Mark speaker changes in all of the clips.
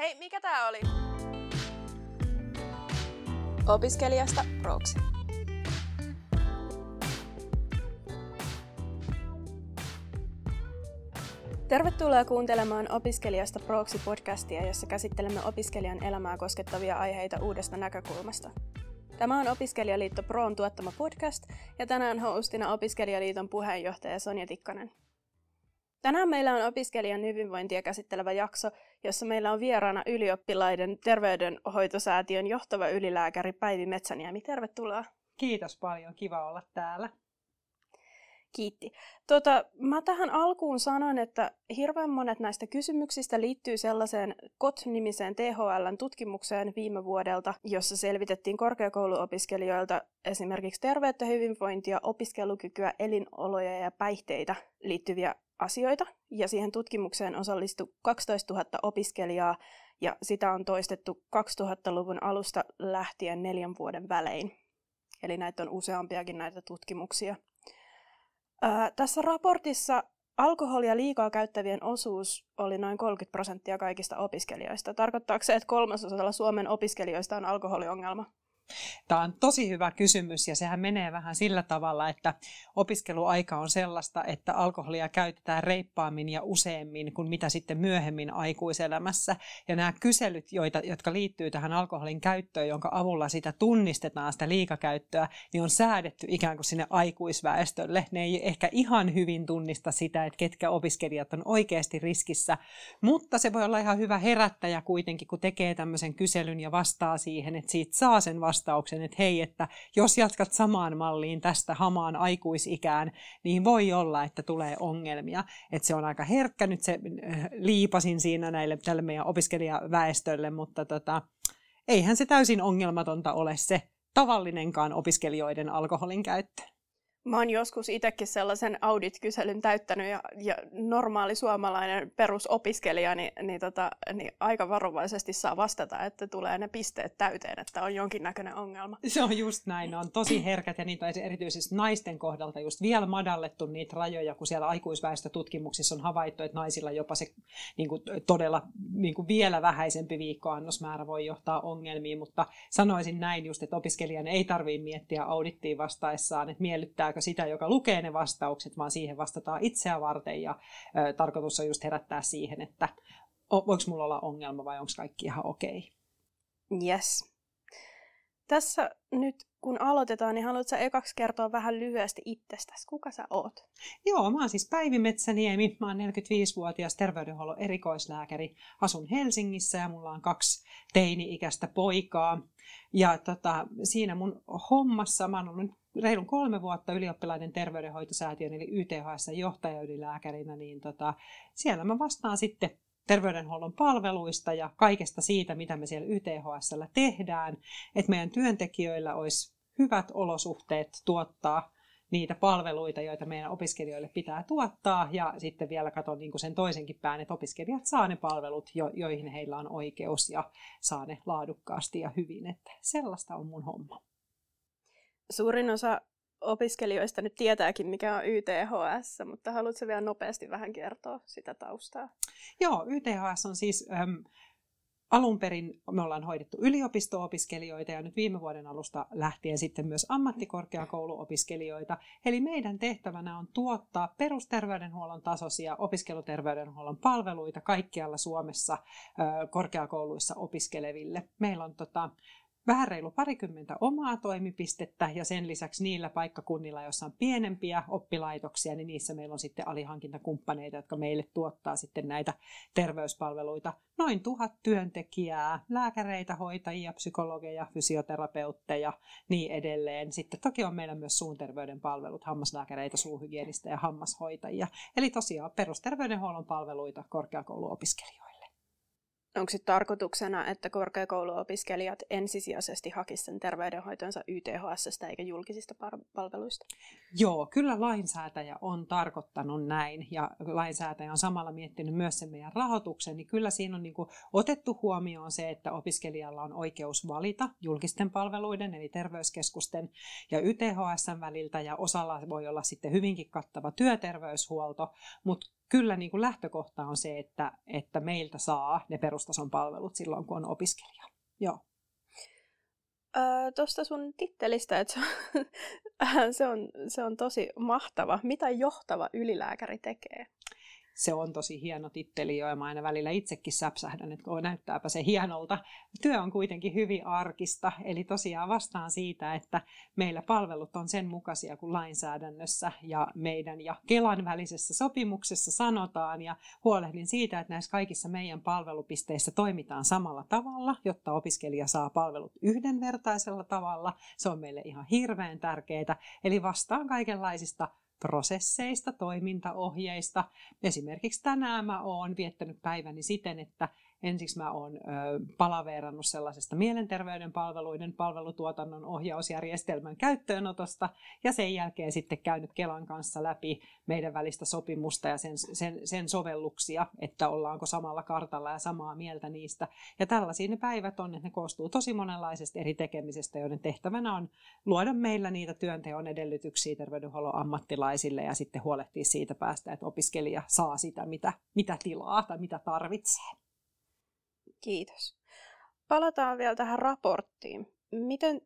Speaker 1: Hei, mikä tää oli?
Speaker 2: Opiskelijasta proksi. Tervetuloa kuuntelemaan Opiskelijasta proksi podcastia, jossa käsittelemme opiskelijan elämää koskettavia aiheita uudesta näkökulmasta. Tämä on Opiskelijaliitto Proon tuottama podcast ja tänään hostina Opiskelijaliiton puheenjohtaja Sonja Tikkanen. Tänään meillä on opiskelijan hyvinvointia käsittelevä jakso, jossa meillä on vieraana ylioppilaiden terveydenhoitosäätiön johtava ylilääkäri Päivi Metsäniemi. Tervetuloa.
Speaker 3: Kiitos paljon, kiva olla täällä.
Speaker 2: Kiitti. Tota, mä tähän alkuun sanon, että hirveän monet näistä kysymyksistä liittyy sellaiseen KOT-nimiseen THLn tutkimukseen viime vuodelta, jossa selvitettiin korkeakouluopiskelijoilta esimerkiksi terveyttä, hyvinvointia, opiskelukykyä, elinoloja ja päihteitä liittyviä asioita. Ja siihen tutkimukseen osallistui 12 000 opiskelijaa ja sitä on toistettu 2000-luvun alusta lähtien neljän vuoden välein. Eli näitä on useampiakin näitä tutkimuksia. Ää, tässä raportissa alkoholia liikaa käyttävien osuus oli noin 30 prosenttia kaikista opiskelijoista. Tarkoittaako se, että kolmasosalla Suomen opiskelijoista on alkoholiongelma?
Speaker 3: Tämä on tosi hyvä kysymys ja sehän menee vähän sillä tavalla, että opiskeluaika on sellaista, että alkoholia käytetään reippaammin ja useammin kuin mitä sitten myöhemmin aikuiselämässä. Ja nämä kyselyt, joita, jotka liittyy tähän alkoholin käyttöön, jonka avulla sitä tunnistetaan, sitä liikakäyttöä, niin on säädetty ikään kuin sinne aikuisväestölle. Ne ei ehkä ihan hyvin tunnista sitä, että ketkä opiskelijat on oikeasti riskissä, mutta se voi olla ihan hyvä herättäjä kuitenkin, kun tekee tämmöisen kyselyn ja vastaa siihen, että siitä saa sen vastauksen vastauksen, että hei, että jos jatkat samaan malliin tästä hamaan aikuisikään, niin voi olla, että tulee ongelmia. Että se on aika herkkä nyt se äh, liipasin siinä näille tälle meidän opiskelijaväestölle, mutta tota, eihän se täysin ongelmatonta ole se tavallinenkaan opiskelijoiden alkoholin käyttö.
Speaker 2: Mä oon joskus itsekin sellaisen audit-kyselyn täyttänyt ja, ja normaali suomalainen perusopiskelija niin, niin, tota, niin aika varovaisesti saa vastata, että tulee ne pisteet täyteen, että on jonkinnäköinen ongelma.
Speaker 3: Se on just näin, ne on tosi herkät ja niitä on erityisesti naisten kohdalta just vielä madallettu niitä rajoja, kun siellä aikuisväestötutkimuksissa on havaittu, että naisilla jopa se niin kuin, todella niin kuin vielä vähäisempi viikkoannosmäärä voi johtaa ongelmiin, mutta sanoisin näin just, että opiskelijan ei tarvitse miettiä audittiin vastaessaan, että miellyttää herättääkö sitä, joka lukee ne vastaukset, vaan siihen vastataan itseä varten ja ö, tarkoitus on just herättää siihen, että voiko mulla olla ongelma vai onko kaikki ihan okei.
Speaker 2: Okay. Yes. Tässä nyt kun aloitetaan, niin haluatko ekaksi kertoa vähän lyhyesti itsestäsi? Kuka sä oot?
Speaker 3: Joo, mä oon siis Päivi Metsäniemi. Mä oon 45-vuotias terveydenhuollon erikoislääkäri. Asun Helsingissä ja mulla on kaksi teini-ikäistä poikaa. Ja tota, siinä mun hommassa, mä oon ollut reilun kolme vuotta ylioppilaiden terveydenhoitosäätiön eli YTHS johtajaylilääkärinä, niin tota, siellä mä vastaan sitten terveydenhuollon palveluista ja kaikesta siitä, mitä me siellä YTHSllä tehdään, että meidän työntekijöillä olisi hyvät olosuhteet tuottaa niitä palveluita, joita meidän opiskelijoille pitää tuottaa, ja sitten vielä katson niin sen toisenkin pään, että opiskelijat saa ne palvelut, jo, joihin heillä on oikeus, ja saa ne laadukkaasti ja hyvin, että sellaista on mun homma
Speaker 2: suurin osa opiskelijoista nyt tietääkin, mikä on YTHS, mutta haluatko vielä nopeasti vähän kertoa sitä taustaa?
Speaker 3: Joo, YTHS on siis... Äm, alun perin me ollaan hoidettu yliopisto-opiskelijoita ja nyt viime vuoden alusta lähtien sitten myös ammattikorkeakouluopiskelijoita. Eli meidän tehtävänä on tuottaa perusterveydenhuollon tasoisia opiskeluterveydenhuollon palveluita kaikkialla Suomessa korkeakouluissa opiskeleville. Meillä on tota, vähän reilu parikymmentä omaa toimipistettä ja sen lisäksi niillä paikkakunnilla, joissa on pienempiä oppilaitoksia, niin niissä meillä on sitten alihankintakumppaneita, jotka meille tuottaa sitten näitä terveyspalveluita. Noin tuhat työntekijää, lääkäreitä, hoitajia, psykologeja, fysioterapeutteja, niin edelleen. Sitten toki on meillä myös suun terveyden palvelut, hammaslääkäreitä, suuhygienistä ja hammashoitajia. Eli tosiaan perusterveydenhuollon palveluita korkeakouluopiskelijoille.
Speaker 2: Onko sitten tarkoituksena, että korkeakouluopiskelijat ensisijaisesti hakisivat sen terveydenhoitonsa YTHS eikä julkisista palveluista?
Speaker 3: Joo, kyllä lainsäätäjä on tarkoittanut näin ja lainsäätäjä on samalla miettinyt myös sen meidän rahoituksen, niin kyllä siinä on niinku otettu huomioon se, että opiskelijalla on oikeus valita julkisten palveluiden eli terveyskeskusten ja YTHS väliltä ja osalla voi olla sitten hyvinkin kattava työterveyshuolto, mutta kyllä niin kuin lähtökohta on se, että, että meiltä saa ne perustason palvelut silloin, kun on opiskelija. Joo.
Speaker 2: Öö, Tuosta sun tittelistä, että se on, se on tosi mahtava. Mitä johtava ylilääkäri tekee?
Speaker 3: Se on tosi hieno titteli jo, ja mä aina välillä itsekin säpsähdän, että oh, näyttääpä se hienolta. Työ on kuitenkin hyvin arkista, eli tosiaan vastaan siitä, että meillä palvelut on sen mukaisia kuin lainsäädännössä ja meidän ja Kelan välisessä sopimuksessa sanotaan, ja huolehdin siitä, että näissä kaikissa meidän palvelupisteissä toimitaan samalla tavalla, jotta opiskelija saa palvelut yhdenvertaisella tavalla. Se on meille ihan hirveän tärkeää, eli vastaan kaikenlaisista prosesseista, toimintaohjeista. Esimerkiksi tänään mä oon viettänyt päiväni siten, että Ensiksi mä oon palaveerannut sellaisesta mielenterveyden palveluiden palvelutuotannon ohjausjärjestelmän käyttöönotosta ja sen jälkeen sitten käynyt Kelan kanssa läpi meidän välistä sopimusta ja sen, sen, sen sovelluksia, että ollaanko samalla kartalla ja samaa mieltä niistä. Ja tällaisia ne päivät on, että ne koostuu tosi monenlaisesta eri tekemisestä, joiden tehtävänä on luoda meillä niitä työnteon edellytyksiä terveydenhuollon ammattilaisille ja sitten huolehtia siitä päästä, että opiskelija saa sitä, mitä, mitä tilaa tai mitä tarvitsee.
Speaker 2: Kiitos. Palataan vielä tähän raporttiin. Miten,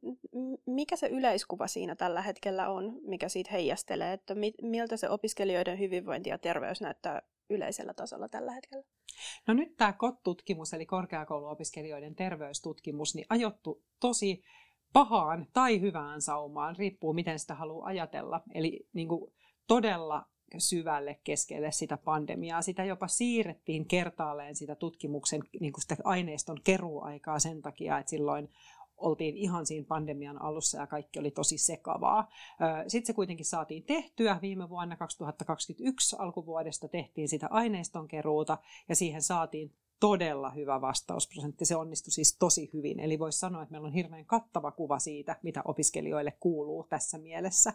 Speaker 2: mikä se yleiskuva siinä tällä hetkellä on, mikä siitä heijastelee, että miltä se opiskelijoiden hyvinvointi ja terveys näyttää yleisellä tasolla tällä hetkellä?
Speaker 3: No nyt tämä KOT-tutkimus, eli korkeakouluopiskelijoiden terveystutkimus, niin ajottu tosi pahaan tai hyvään saumaan, riippuu miten sitä haluaa ajatella. Eli niin kuin todella syvälle keskelle sitä pandemiaa. Sitä jopa siirrettiin kertaalleen sitä tutkimuksen niin kuin sitä aineiston keruaikaa sen takia, että silloin oltiin ihan siinä pandemian alussa ja kaikki oli tosi sekavaa. Sitten se kuitenkin saatiin tehtyä. Viime vuonna 2021 alkuvuodesta tehtiin sitä aineiston keruuta ja siihen saatiin todella hyvä vastausprosentti. Se onnistui siis tosi hyvin. Eli voisi sanoa, että meillä on hirveän kattava kuva siitä, mitä opiskelijoille kuuluu tässä mielessä.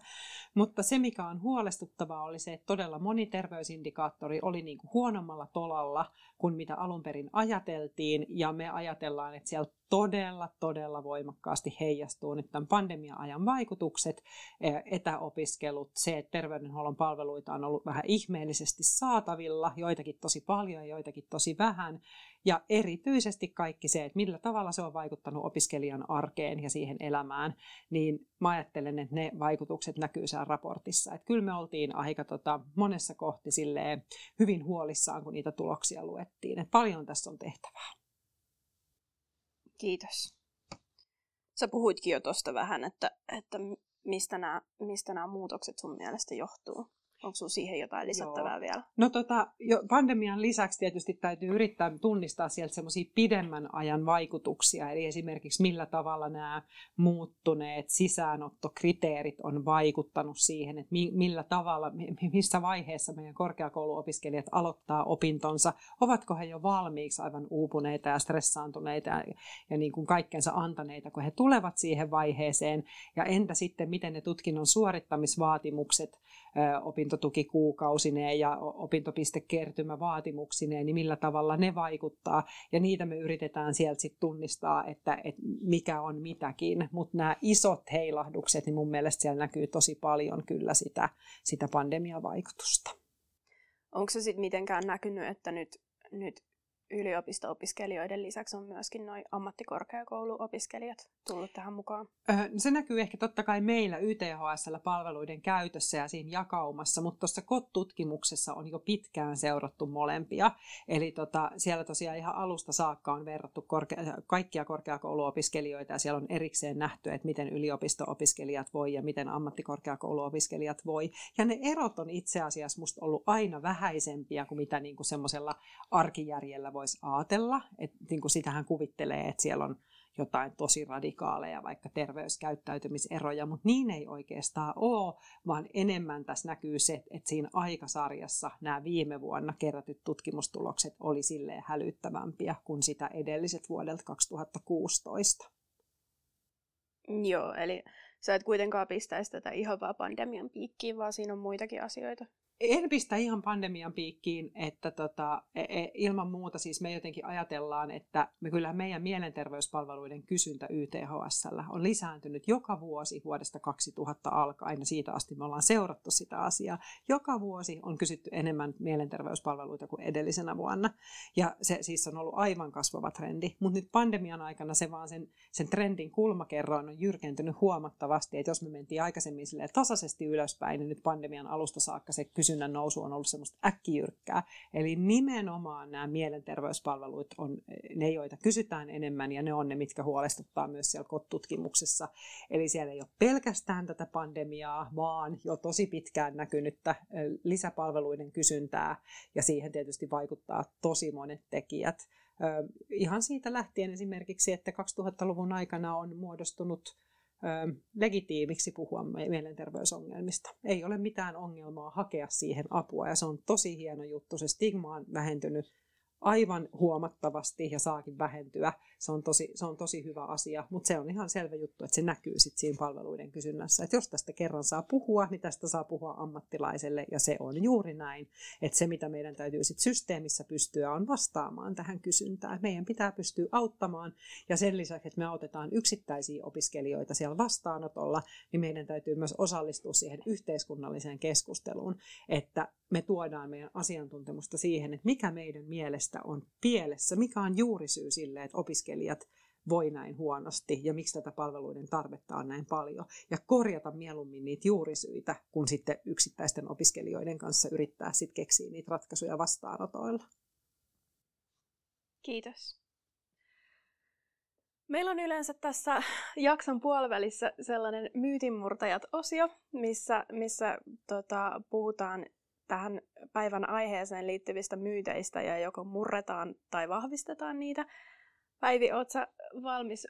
Speaker 3: Mutta se, mikä on huolestuttavaa, oli se, että todella moni terveysindikaattori oli niin kuin huonommalla tolalla kuin mitä alun perin ajateltiin. Ja me ajatellaan, että siellä todella, todella voimakkaasti heijastuu nyt tämän pandemia-ajan vaikutukset, etäopiskelut, se, että terveydenhuollon palveluita on ollut vähän ihmeellisesti saatavilla, joitakin tosi paljon ja joitakin tosi vähän, ja erityisesti kaikki se, että millä tavalla se on vaikuttanut opiskelijan arkeen ja siihen elämään, niin mä ajattelen, että ne vaikutukset näkyy siellä raportissa. Että kyllä me oltiin aika tota, monessa kohti hyvin huolissaan, kun niitä tuloksia luettiin. Että paljon tässä on tehtävää.
Speaker 2: Kiitos. Sä puhuitkin jo tuosta vähän, että, että mistä, nämä, mistä nämä muutokset sun mielestä johtuu. Onko sinulla siihen jotain lisättävää Joo. vielä?
Speaker 3: No tota, jo pandemian lisäksi tietysti täytyy yrittää tunnistaa sieltä semmoisia pidemmän ajan vaikutuksia, eli esimerkiksi millä tavalla nämä muuttuneet sisäänottokriteerit on vaikuttanut siihen, että millä tavalla, missä vaiheessa meidän korkeakouluopiskelijat aloittaa opintonsa, ovatko he jo valmiiksi aivan uupuneita ja stressaantuneita ja, ja niin kuin kaikkensa antaneita, kun he tulevat siihen vaiheeseen, ja entä sitten, miten ne tutkinnon suorittamisvaatimukset opintotukikuukausineen ja opintopistekertymävaatimuksineen, niin millä tavalla ne vaikuttaa. Ja niitä me yritetään sieltä sitten tunnistaa, että, että mikä on mitäkin. Mutta nämä isot heilahdukset, niin mun mielestä siellä näkyy tosi paljon kyllä sitä, sitä pandemian vaikutusta.
Speaker 2: Onko se sitten mitenkään näkynyt, että nyt, nyt yliopisto-opiskelijoiden lisäksi on myöskin noin ammattikorkeakouluopiskelijat tullut tähän mukaan?
Speaker 3: Se näkyy ehkä totta kai meillä YTHSllä palveluiden käytössä ja siinä jakaumassa, mutta tuossa KOT-tutkimuksessa on jo pitkään seurattu molempia. Eli tota, siellä tosiaan ihan alusta saakka on verrattu korkea- kaikkia korkeakouluopiskelijoita ja siellä on erikseen nähty, että miten yliopisto-opiskelijat voi ja miten ammattikorkeakouluopiskelijat voi. Ja ne erot on itse asiassa musta ollut aina vähäisempiä kuin mitä niin kuin semmoisella arkijärjellä voisi ajatella. Et, niin kuin sitähän kuvittelee, että siellä on jotain tosi radikaaleja, vaikka terveyskäyttäytymiseroja, mutta niin ei oikeastaan ole, vaan enemmän tässä näkyy se, että siinä aikasarjassa nämä viime vuonna kerätyt tutkimustulokset oli silleen hälyttävämpiä kuin sitä edelliset vuodelta 2016.
Speaker 2: Joo, eli sä et kuitenkaan pistäisi tätä ihan vaan pandemian piikkiin, vaan siinä on muitakin asioita.
Speaker 3: En pistä ihan pandemian piikkiin, että tota, e, e, ilman muuta siis me jotenkin ajatellaan, että me kyllä meidän mielenterveyspalveluiden kysyntä YTHS on lisääntynyt joka vuosi vuodesta 2000 alkaen. Siitä asti me ollaan seurattu sitä asiaa. Joka vuosi on kysytty enemmän mielenterveyspalveluita kuin edellisenä vuonna. Ja se siis on ollut aivan kasvava trendi. Mutta nyt pandemian aikana se vaan sen, sen trendin kulmakerroin on jyrkentynyt huomattavasti. Että jos me mentiin aikaisemmin tasaisesti ylöspäin, niin nyt pandemian alusta saakka se kysyntä kysynnän nousu on ollut semmoista äkkijyrkkää. Eli nimenomaan nämä mielenterveyspalvelut on ne, joita kysytään enemmän ja ne on ne, mitkä huolestuttaa myös siellä KOT-tutkimuksessa. Eli siellä ei ole pelkästään tätä pandemiaa, vaan jo tosi pitkään näkynyttä lisäpalveluiden kysyntää ja siihen tietysti vaikuttaa tosi monet tekijät. Ihan siitä lähtien esimerkiksi, että 2000-luvun aikana on muodostunut legitiimiksi puhua mielenterveysongelmista. Ei ole mitään ongelmaa hakea siihen apua ja se on tosi hieno juttu. Se stigma on vähentynyt aivan huomattavasti ja saakin vähentyä. Se on tosi, se on tosi hyvä asia, mutta se on ihan selvä juttu, että se näkyy sitten siinä palveluiden kysynnässä. Että jos tästä kerran saa puhua, niin tästä saa puhua ammattilaiselle ja se on juuri näin. Että se, mitä meidän täytyy sitten systeemissä pystyä, on vastaamaan tähän kysyntään. Meidän pitää pystyä auttamaan ja sen lisäksi, että me autetaan yksittäisiä opiskelijoita siellä vastaanotolla, niin meidän täytyy myös osallistua siihen yhteiskunnalliseen keskusteluun, että me tuodaan meidän asiantuntemusta siihen, että mikä meidän mielestä on pielessä, mikä on juurisyy sille, että opiskelijat voi näin huonosti ja miksi tätä palveluiden tarvetta on näin paljon. Ja korjata mieluummin niitä juurisyitä, kun sitten yksittäisten opiskelijoiden kanssa yrittää sitten keksiä niitä ratkaisuja vastaanotoilla.
Speaker 2: Kiitos. Meillä on yleensä tässä jakson puolivälissä sellainen myytinmurtajat-osio, missä, missä tota, puhutaan tähän päivän aiheeseen liittyvistä myyteistä ja joko murretaan tai vahvistetaan niitä. Päivi, oot sä valmis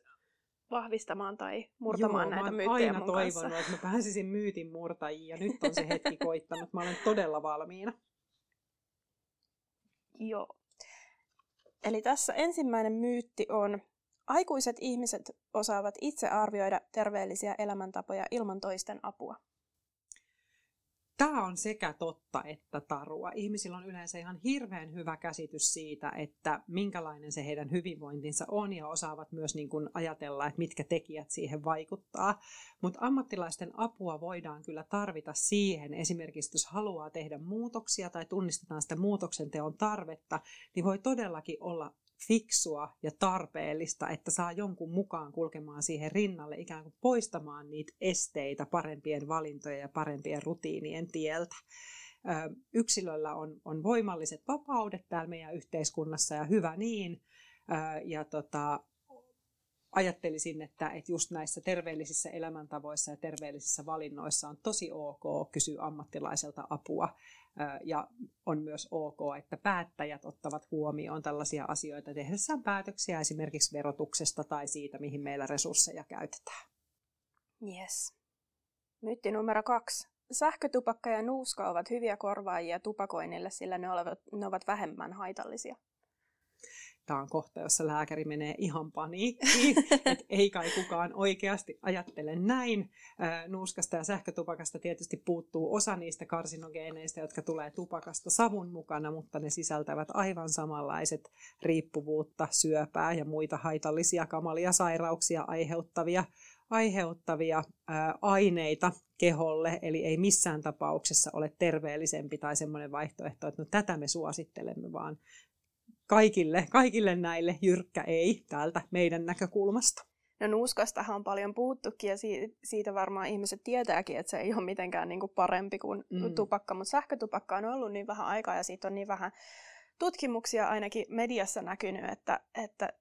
Speaker 2: vahvistamaan tai murtamaan
Speaker 3: Joo,
Speaker 2: näitä
Speaker 3: myyttejä
Speaker 2: aina
Speaker 3: mun toivonut, kanssa? että mä pääsisin myytin murtajiin ja nyt on se hetki koittanut. Mä olen todella valmiina.
Speaker 2: Joo. Eli tässä ensimmäinen myytti on, aikuiset ihmiset osaavat itse arvioida terveellisiä elämäntapoja ilman toisten apua.
Speaker 3: Tämä on sekä totta että tarua. Ihmisillä on yleensä ihan hirveän hyvä käsitys siitä, että minkälainen se heidän hyvinvointinsa on ja osaavat myös niin kuin ajatella, että mitkä tekijät siihen vaikuttaa. Mutta ammattilaisten apua voidaan kyllä tarvita siihen, esimerkiksi jos haluaa tehdä muutoksia tai tunnistetaan sitä muutoksen teon tarvetta, niin voi todellakin olla fiksua ja tarpeellista, että saa jonkun mukaan kulkemaan siihen rinnalle, ikään kuin poistamaan niitä esteitä parempien valintojen ja parempien rutiinien tieltä. Yksilöllä on, on voimalliset vapaudet täällä meidän yhteiskunnassa ja hyvä niin. Ja tota, ajattelisin, että, että just näissä terveellisissä elämäntavoissa ja terveellisissä valinnoissa on tosi ok kysyä ammattilaiselta apua ja on myös ok, että päättäjät ottavat huomioon tällaisia asioita tehdessään päätöksiä esimerkiksi verotuksesta tai siitä, mihin meillä resursseja käytetään.
Speaker 2: Yes. Myytti numero kaksi. Sähkötupakka ja nuuska ovat hyviä korvaajia tupakoinnille, sillä ne ne ovat vähemmän haitallisia
Speaker 3: tämä on kohta, jossa lääkäri menee ihan paniikkiin, että ei kai kukaan oikeasti ajattele näin. Nuuskasta ja sähkötupakasta tietysti puuttuu osa niistä karsinogeeneista, jotka tulee tupakasta savun mukana, mutta ne sisältävät aivan samanlaiset riippuvuutta, syöpää ja muita haitallisia kamalia sairauksia aiheuttavia aiheuttavia ää, aineita keholle, eli ei missään tapauksessa ole terveellisempi tai semmoinen vaihtoehto, että no tätä me suosittelemme, vaan kaikille, kaikille näille jyrkkä ei täältä meidän näkökulmasta.
Speaker 2: No nuuskastahan on paljon puhuttukin ja siitä varmaan ihmiset tietääkin, että se ei ole mitenkään niin kuin parempi kuin mm. tupakka, mutta sähkötupakka on ollut niin vähän aikaa ja siitä on niin vähän tutkimuksia ainakin mediassa näkynyt, että, että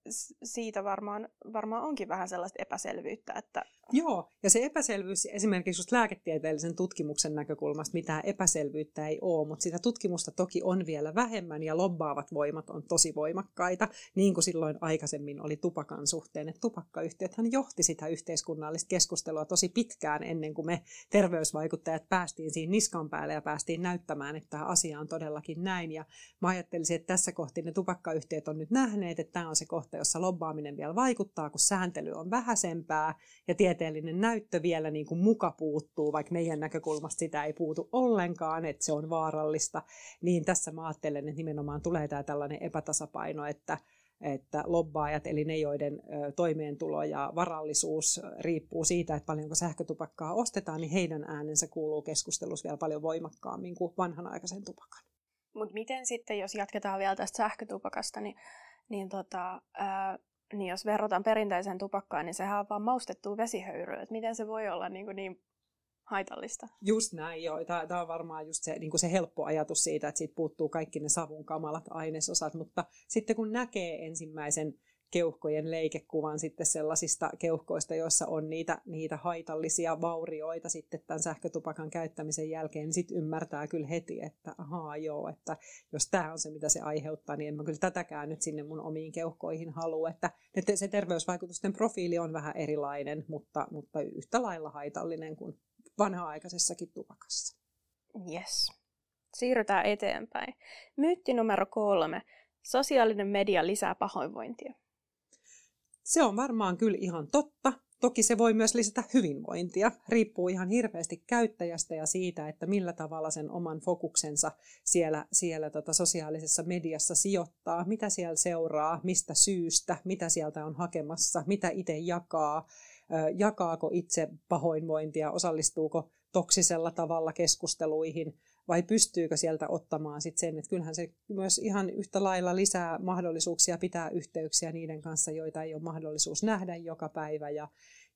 Speaker 2: siitä varmaan, varmaan onkin vähän sellaista epäselvyyttä. Että...
Speaker 3: Joo, ja se epäselvyys esimerkiksi just lääketieteellisen tutkimuksen näkökulmasta, mitään epäselvyyttä ei ole, mutta sitä tutkimusta toki on vielä vähemmän ja lobbaavat voimat on tosi voimakkaita, niin kuin silloin aikaisemmin oli tupakan suhteen, että tupakkayhtiöthän johti sitä yhteiskunnallista keskustelua tosi pitkään ennen kuin me terveysvaikuttajat päästiin siinä niskan päälle ja päästiin näyttämään, että tämä asia on todellakin näin. Ja mä ajattelisin, että tässä kohti ne tupakkayhtiöt on nyt nähneet, että tämä on se kohta, jossa lobbaaminen vielä vaikuttaa, kun sääntely on vähäisempää ja tieteellinen näyttö vielä niin kuin muka puuttuu, vaikka meidän näkökulmasta sitä ei puutu ollenkaan, että se on vaarallista, niin tässä mä ajattelen, että nimenomaan tulee tämä tällainen epätasapaino, että, että lobbaajat, eli ne, joiden toimeentulo ja varallisuus riippuu siitä, että paljonko sähkötupakkaa ostetaan, niin heidän äänensä kuuluu keskustelussa vielä paljon voimakkaammin kuin vanhanaikaisen tupakan.
Speaker 2: Mutta miten sitten, jos jatketaan vielä tästä sähkötupakasta, niin, niin, tota, ää, niin jos verrataan perinteiseen tupakkaan, niin sehän on vaan maustettua vesihöyryä. Et miten se voi olla niin, kuin niin haitallista.
Speaker 3: Just näin, joo. Tämä on varmaan just se, niin se helppo ajatus siitä, että siitä puuttuu kaikki ne savun kamalat ainesosat, mutta sitten kun näkee ensimmäisen keuhkojen leikekuvan sitten sellaisista keuhkoista, joissa on niitä, niitä haitallisia vaurioita sitten tämän sähkötupakan käyttämisen jälkeen, niin sitten ymmärtää kyllä heti, että ahaa joo, että jos tämä on se, mitä se aiheuttaa, niin en mä kyllä tätäkään nyt sinne mun omiin keuhkoihin halua, että se terveysvaikutusten profiili on vähän erilainen, mutta, mutta yhtä lailla haitallinen kuin vanha-aikaisessakin tupakassa.
Speaker 2: Yes. Siirrytään eteenpäin. Myytti numero kolme. Sosiaalinen media lisää pahoinvointia.
Speaker 3: Se on varmaan kyllä ihan totta. Toki se voi myös lisätä hyvinvointia. Riippuu ihan hirveästi käyttäjästä ja siitä, että millä tavalla sen oman fokuksensa siellä, siellä tota sosiaalisessa mediassa sijoittaa, mitä siellä seuraa, mistä syystä, mitä sieltä on hakemassa, mitä itse jakaa, jakaako itse pahoinvointia, osallistuuko toksisella tavalla keskusteluihin vai pystyykö sieltä ottamaan sit sen, että kyllähän se myös ihan yhtä lailla lisää mahdollisuuksia pitää yhteyksiä niiden kanssa, joita ei ole mahdollisuus nähdä joka päivä. Ja,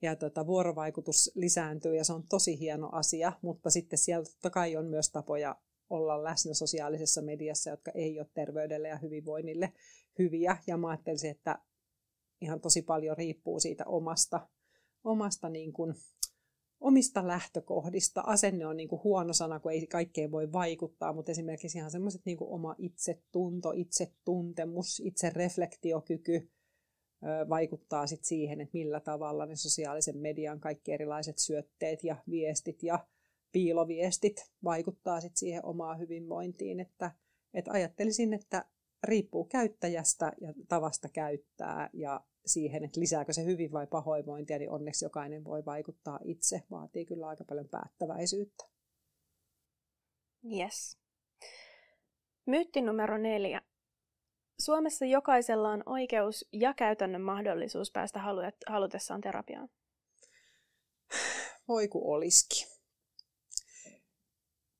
Speaker 3: ja tota, vuorovaikutus lisääntyy ja se on tosi hieno asia, mutta sitten siellä totta kai on myös tapoja olla läsnä sosiaalisessa mediassa, jotka ei ole terveydelle ja hyvinvoinnille hyviä. Ja mä ajattelisin, että ihan tosi paljon riippuu siitä omasta omasta niin kuin, omista lähtökohdista. Asenne on niin kuin huono sana, kun ei kaikkeen voi vaikuttaa, mutta esimerkiksi ihan semmoiset niin oma itsetunto, itsetuntemus, itsereflektiokyky vaikuttaa sit siihen, että millä tavalla ne sosiaalisen median kaikki erilaiset syötteet ja viestit ja piiloviestit vaikuttaa sit siihen omaan hyvinvointiin. Että, että ajattelisin, että riippuu käyttäjästä ja tavasta käyttää ja siihen, että lisääkö se hyvin vai pahoinvointia, niin onneksi jokainen voi vaikuttaa itse. Vaatii kyllä aika paljon päättäväisyyttä.
Speaker 2: Yes. Myytti numero neljä. Suomessa jokaisella on oikeus ja käytännön mahdollisuus päästä halutessaan terapiaan.
Speaker 3: Voi ku olisikin.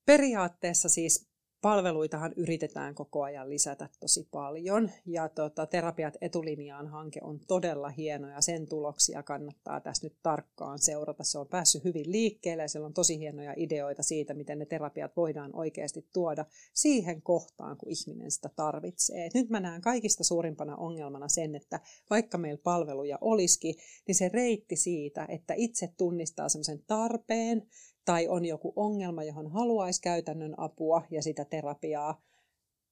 Speaker 3: Periaatteessa siis palveluitahan yritetään koko ajan lisätä tosi paljon ja tota, Terapiat etulinjaan hanke on todella hieno ja sen tuloksia kannattaa tässä nyt tarkkaan seurata. Se on päässyt hyvin liikkeelle ja siellä on tosi hienoja ideoita siitä, miten ne terapiat voidaan oikeasti tuoda siihen kohtaan, kun ihminen sitä tarvitsee. Et nyt mä näen kaikista suurimpana ongelmana sen, että vaikka meillä palveluja olisikin, niin se reitti siitä, että itse tunnistaa semmoisen tarpeen, tai on joku ongelma, johon haluaisi käytännön apua ja sitä terapiaa,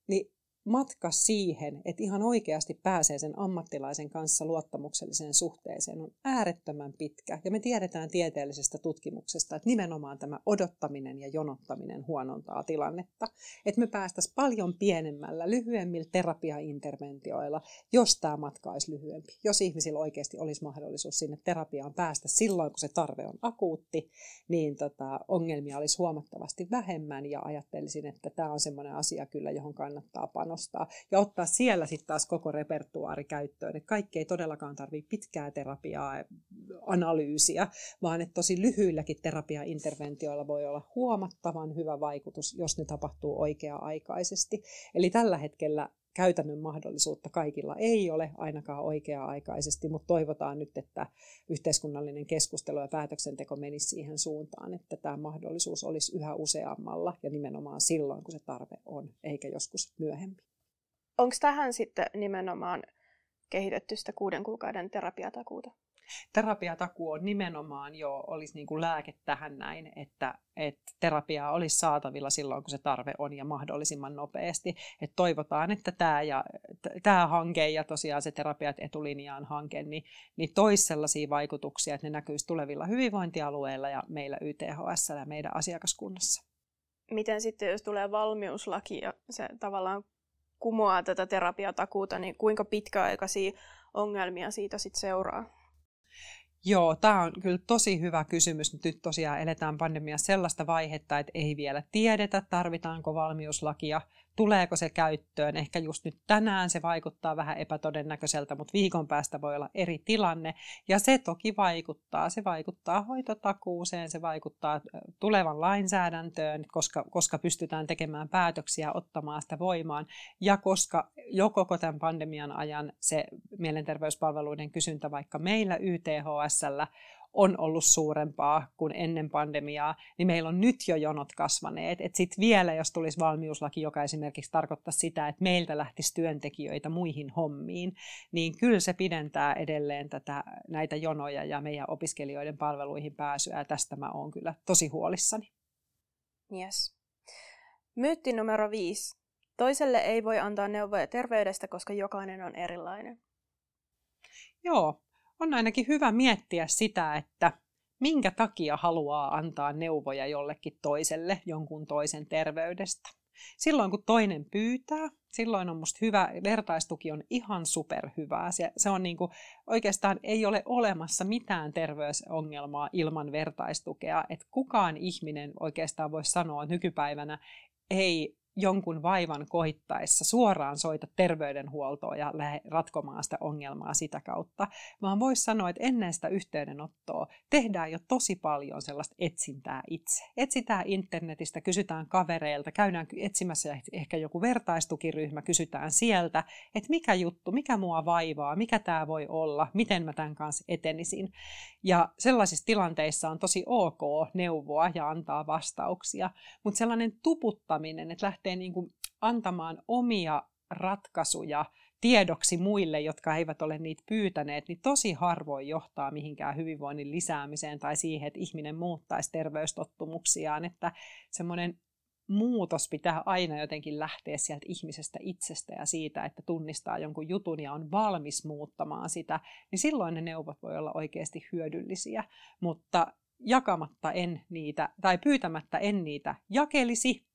Speaker 3: niin matka siihen, että ihan oikeasti pääsee sen ammattilaisen kanssa luottamukselliseen suhteeseen, on äärettömän pitkä. Ja me tiedetään tieteellisestä tutkimuksesta, että nimenomaan tämä odottaminen ja jonottaminen huonontaa tilannetta. Että me päästäisiin paljon pienemmällä, lyhyemmillä terapiainterventioilla, jos tämä matka olisi lyhyempi. Jos ihmisillä oikeasti olisi mahdollisuus sinne terapiaan päästä silloin, kun se tarve on akuutti, niin tota, ongelmia olisi huomattavasti vähemmän. Ja ajattelisin, että tämä on sellainen asia kyllä, johon kannattaa panostaa panostaa ja ottaa siellä sitten taas koko repertuaari käyttöön. Et kaikki ei todellakaan tarvitse pitkää terapiaa, analyysiä, vaan että tosi lyhyilläkin terapiainterventioilla voi olla huomattavan hyvä vaikutus, jos ne tapahtuu oikea-aikaisesti. Eli tällä hetkellä käytännön mahdollisuutta kaikilla ei ole ainakaan oikea-aikaisesti, mutta toivotaan nyt, että yhteiskunnallinen keskustelu ja päätöksenteko menisi siihen suuntaan, että tämä mahdollisuus olisi yhä useammalla ja nimenomaan silloin, kun se tarve on, eikä joskus myöhemmin.
Speaker 2: Onko tähän sitten nimenomaan kehitetty sitä kuuden kuukauden terapiatakuuta?
Speaker 3: Terapiatakuu on nimenomaan jo olisi niin kuin lääke tähän näin, että, että terapiaa olisi saatavilla silloin, kun se tarve on ja mahdollisimman nopeasti. Et toivotaan, että tämä, ja, tämä hanke ja tosiaan se terapiat etulinjaan hanke, niin, niin toisi sellaisia vaikutuksia, että ne näkyisi tulevilla hyvinvointialueilla ja meillä YTHS ja meidän asiakaskunnassa.
Speaker 2: Miten sitten, jos tulee valmiuslaki ja se tavallaan kumoaa tätä terapiatakuuta, niin kuinka pitkäaikaisia ongelmia siitä sitten seuraa?
Speaker 3: Joo, tämä on kyllä tosi hyvä kysymys. Nyt tosiaan eletään pandemiassa sellaista vaihetta, että ei vielä tiedetä, tarvitaanko valmiuslakia Tuleeko se käyttöön? Ehkä just nyt tänään se vaikuttaa vähän epätodennäköiseltä, mutta viikon päästä voi olla eri tilanne. Ja se toki vaikuttaa. Se vaikuttaa hoitotakuuseen, se vaikuttaa tulevan lainsäädäntöön, koska, koska pystytään tekemään päätöksiä, ottamaan sitä voimaan. Ja koska jo koko tämän pandemian ajan se mielenterveyspalveluiden kysyntä vaikka meillä YTHSllä on ollut suurempaa kuin ennen pandemiaa, niin meillä on nyt jo jonot kasvaneet. Että sitten vielä, jos tulisi valmiuslaki, joka esimerkiksi tarkoittaa sitä, että meiltä lähtisi työntekijöitä muihin hommiin, niin kyllä se pidentää edelleen tätä, näitä jonoja ja meidän opiskelijoiden palveluihin pääsyä. Ja tästä mä oon kyllä tosi huolissani.
Speaker 2: Yes. Myytti numero viisi. Toiselle ei voi antaa neuvoja terveydestä, koska jokainen on erilainen.
Speaker 3: Joo, on ainakin hyvä miettiä sitä, että minkä takia haluaa antaa neuvoja jollekin toiselle jonkun toisen terveydestä. Silloin kun toinen pyytää, silloin on musta hyvä, vertaistuki on ihan superhyvää. Se, se on niin kuin, oikeastaan ei ole olemassa mitään terveysongelmaa ilman vertaistukea. Että kukaan ihminen oikeastaan voisi sanoa nykypäivänä ei jonkun vaivan koittaessa suoraan soita terveydenhuoltoa ja lähde ratkomaan sitä ongelmaa sitä kautta, vaan voisi sanoa, että ennen sitä yhteydenottoa tehdään jo tosi paljon sellaista etsintää itse. Etsitään internetistä, kysytään kavereilta, käydään etsimässä ehkä joku vertaistukiryhmä, kysytään sieltä, että mikä juttu, mikä mua vaivaa, mikä tämä voi olla, miten mä tämän kanssa etenisin. Ja sellaisissa tilanteissa on tosi ok neuvoa ja antaa vastauksia, mutta sellainen tuputtaminen, että lähtee niin kuin antamaan omia ratkaisuja tiedoksi muille, jotka eivät ole niitä pyytäneet, niin tosi harvoin johtaa mihinkään hyvinvoinnin lisäämiseen tai siihen, että ihminen muuttaisi terveystottumuksiaan, että semmoinen muutos pitää aina jotenkin lähteä sieltä ihmisestä itsestä ja siitä, että tunnistaa jonkun jutun ja on valmis muuttamaan sitä, niin silloin ne neuvot voi olla oikeasti hyödyllisiä. Mutta jakamatta en niitä, tai pyytämättä en niitä jakelisi,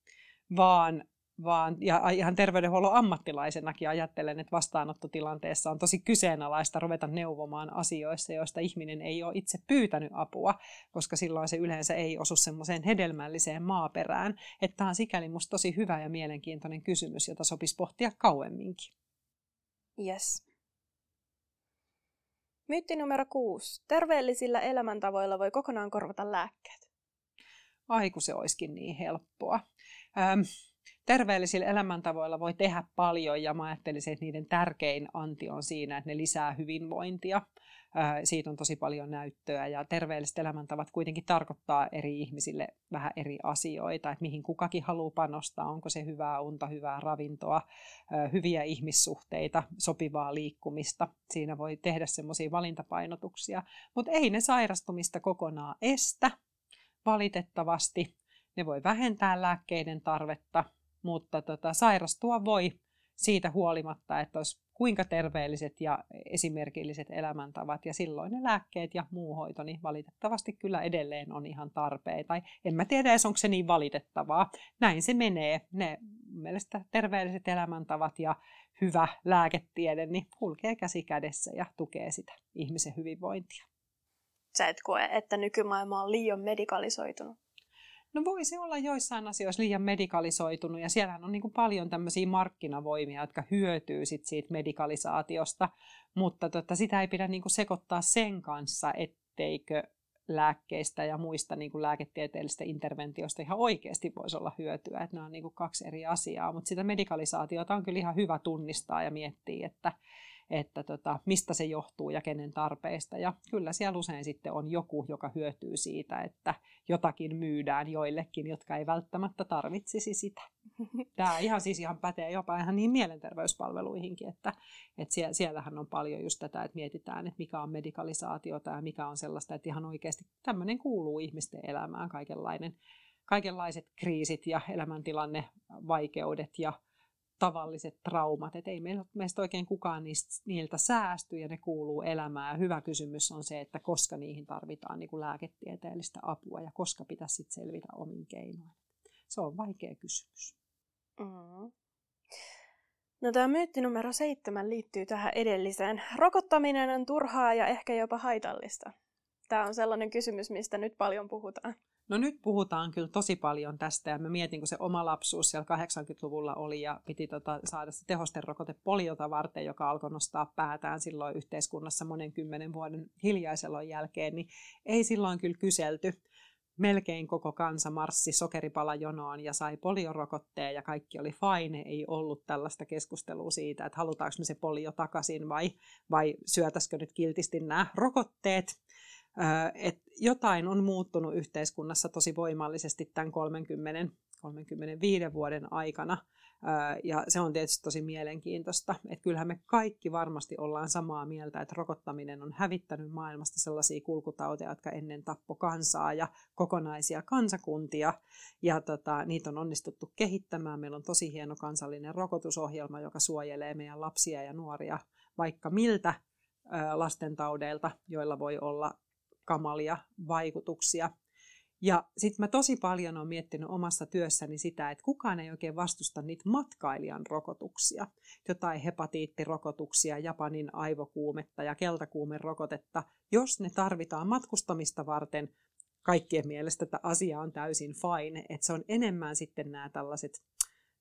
Speaker 3: vaan vaan, ja ihan terveydenhuollon ammattilaisenakin ajattelen, että vastaanottotilanteessa on tosi kyseenalaista ruveta neuvomaan asioissa, joista ihminen ei ole itse pyytänyt apua, koska silloin se yleensä ei osu semmoiseen hedelmälliseen maaperään. Että tämä on sikäli musta tosi hyvä ja mielenkiintoinen kysymys, jota sopisi pohtia kauemminkin.
Speaker 2: Yes. Myytti numero kuusi. Terveellisillä elämäntavoilla voi kokonaan korvata lääkkeet.
Speaker 3: Ai kun se olisikin niin helppoa. Ähm, terveellisillä elämäntavoilla voi tehdä paljon ja mä ajattelisin, että niiden tärkein anti on siinä, että ne lisää hyvinvointia. Siitä on tosi paljon näyttöä ja terveelliset elämäntavat kuitenkin tarkoittaa eri ihmisille vähän eri asioita, että mihin kukakin haluaa panostaa, onko se hyvää unta, hyvää ravintoa, hyviä ihmissuhteita, sopivaa liikkumista. Siinä voi tehdä semmoisia valintapainotuksia, mutta ei ne sairastumista kokonaan estä, valitettavasti. Ne voi vähentää lääkkeiden tarvetta, mutta tota, sairastua voi siitä huolimatta, että olisi kuinka terveelliset ja esimerkilliset elämäntavat ja silloin ne lääkkeet ja muu hoito niin valitettavasti kyllä edelleen on ihan tarpeen. Tai en mä tiedä edes onko se niin valitettavaa. Näin se menee. Ne mielestä terveelliset elämäntavat ja hyvä lääketiede niin kulkee käsi kädessä ja tukee sitä ihmisen hyvinvointia.
Speaker 2: Sä et koe, että nykymaailma on liian medikalisoitunut?
Speaker 3: No voisi olla joissain asioissa liian medikalisoitunut ja siellähän on niin kuin paljon tämmöisiä markkinavoimia, jotka hyötyy sit siitä medikalisaatiosta, mutta tota, sitä ei pidä niin kuin sekoittaa sen kanssa, etteikö lääkkeistä ja muista niin kuin lääketieteellisistä interventioista ihan oikeasti voisi olla hyötyä, että nämä on niin kuin kaksi eri asiaa, mutta sitä medikalisaatiota on kyllä ihan hyvä tunnistaa ja miettiä, että että tota, mistä se johtuu ja kenen tarpeista. Ja kyllä siellä usein sitten on joku, joka hyötyy siitä, että jotakin myydään joillekin, jotka ei välttämättä tarvitsisi sitä. Tämä ihan siis ihan pätee jopa ihan niin mielenterveyspalveluihinkin, että, että siellähän on paljon just tätä, että mietitään, että mikä on medikalisaatiota ja mikä on sellaista, että ihan oikeasti tämmöinen kuuluu ihmisten elämään, kaikenlainen, kaikenlaiset kriisit ja elämäntilanne, vaikeudet ja tavalliset traumat, että ei meistä oikein kukaan niistä, niiltä säästy ja ne kuuluu elämään. Hyvä kysymys on se, että koska niihin tarvitaan niin kuin lääketieteellistä apua ja koska pitäisi sit selvitä omin keinoin. Se on vaikea kysymys. Mm.
Speaker 2: No tämä myytti numero seitsemän liittyy tähän edelliseen. Rokottaminen on turhaa ja ehkä jopa haitallista. Tämä on sellainen kysymys, mistä nyt paljon puhutaan.
Speaker 3: No nyt puhutaan kyllä tosi paljon tästä ja mä mietin, kun se oma lapsuus siellä 80-luvulla oli ja piti tota, saada se tehosterokote poliota varten, joka alkoi nostaa päätään silloin yhteiskunnassa monen kymmenen vuoden hiljaiselon jälkeen, niin ei silloin kyllä kyselty. Melkein koko kansa marssi sokeripalajonoon ja sai poliorokotteen ja kaikki oli fine. Ei ollut tällaista keskustelua siitä, että halutaanko me se polio takaisin vai, vai syötäisikö nyt kiltisti nämä rokotteet että jotain on muuttunut yhteiskunnassa tosi voimallisesti tämän 30 35 vuoden aikana. Ja se on tietysti tosi mielenkiintoista. Että kyllähän me kaikki varmasti ollaan samaa mieltä, että rokottaminen on hävittänyt maailmasta sellaisia kulkutauteja, jotka ennen tappo kansaa ja kokonaisia kansakuntia. Ja tota, niitä on onnistuttu kehittämään. Meillä on tosi hieno kansallinen rokotusohjelma, joka suojelee meidän lapsia ja nuoria vaikka miltä lastentaudeilta, joilla voi olla kamalia vaikutuksia. Ja sitten mä tosi paljon olen miettinyt omassa työssäni sitä, että kukaan ei oikein vastusta niitä matkailijan rokotuksia. Jotain hepatiittirokotuksia, Japanin aivokuumetta ja keltakuumerokotetta. Jos ne tarvitaan matkustamista varten, kaikkien mielestä että asia on täysin fine. Että se on enemmän sitten nämä tällaiset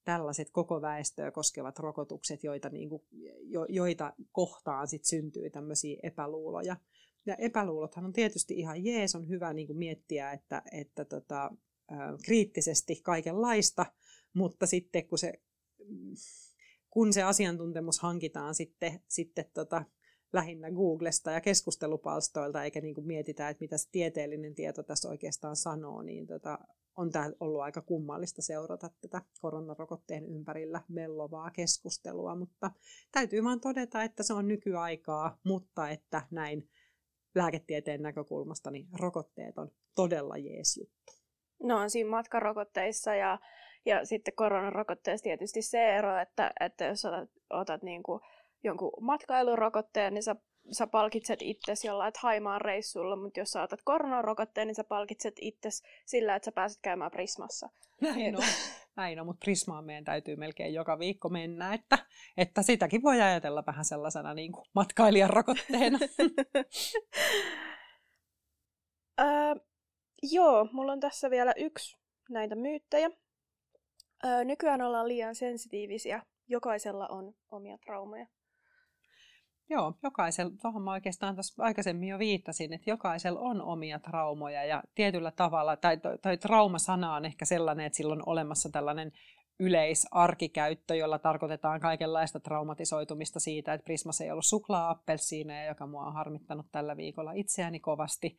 Speaker 3: tällaiset koko väestöä koskevat rokotukset, joita, niin kuin, jo, joita kohtaan sit syntyy tämmöisiä epäluuloja. Ja epäluulothan on tietysti ihan jees, on hyvä niin kuin miettiä, että, että tota, kriittisesti kaikenlaista, mutta sitten kun se, kun se asiantuntemus hankitaan sitten, sitten tota, lähinnä Googlesta ja keskustelupalstoilta, eikä niin kuin mietitä, että mitä se tieteellinen tieto tässä oikeastaan sanoo, niin tota, on tämä ollut aika kummallista seurata tätä koronarokotteen ympärillä mellovaa keskustelua, mutta täytyy vaan todeta, että se on nykyaikaa, mutta että näin lääketieteen näkökulmasta niin rokotteet on todella jees juttu.
Speaker 2: No on siinä matkarokotteissa ja, ja sitten koronarokotteessa tietysti se ero, että, että jos otat, otat niin kuin jonkun matkailurokotteen, niin sä, sä palkitset itsesi jollain Haimaan reissulla, mutta jos sä otat koronarokotteen, niin sä palkitset itsesi sillä, että sä pääset käymään Prismassa.
Speaker 3: Näin on, näin on mutta Prismaan meidän täytyy melkein joka viikko mennä, että, että sitäkin voi ajatella vähän sellaisena niin kuin matkailijan rokotteena.
Speaker 2: öö, joo, mulla on tässä vielä yksi näitä myyttejä. Öö, nykyään ollaan liian sensitiivisiä. Jokaisella on omia traumaja.
Speaker 3: Joo, jokaisella, tuohon mä oikeastaan tuossa aikaisemmin jo viittasin, että jokaisella on omia traumoja ja tietyllä tavalla, tai, tai trauma-sana on ehkä sellainen, että sillä on olemassa tällainen yleisarkikäyttö, jolla tarkoitetaan kaikenlaista traumatisoitumista siitä, että Prismas ei ollut suklaa-appelsiineja, joka mua on harmittanut tällä viikolla itseäni kovasti.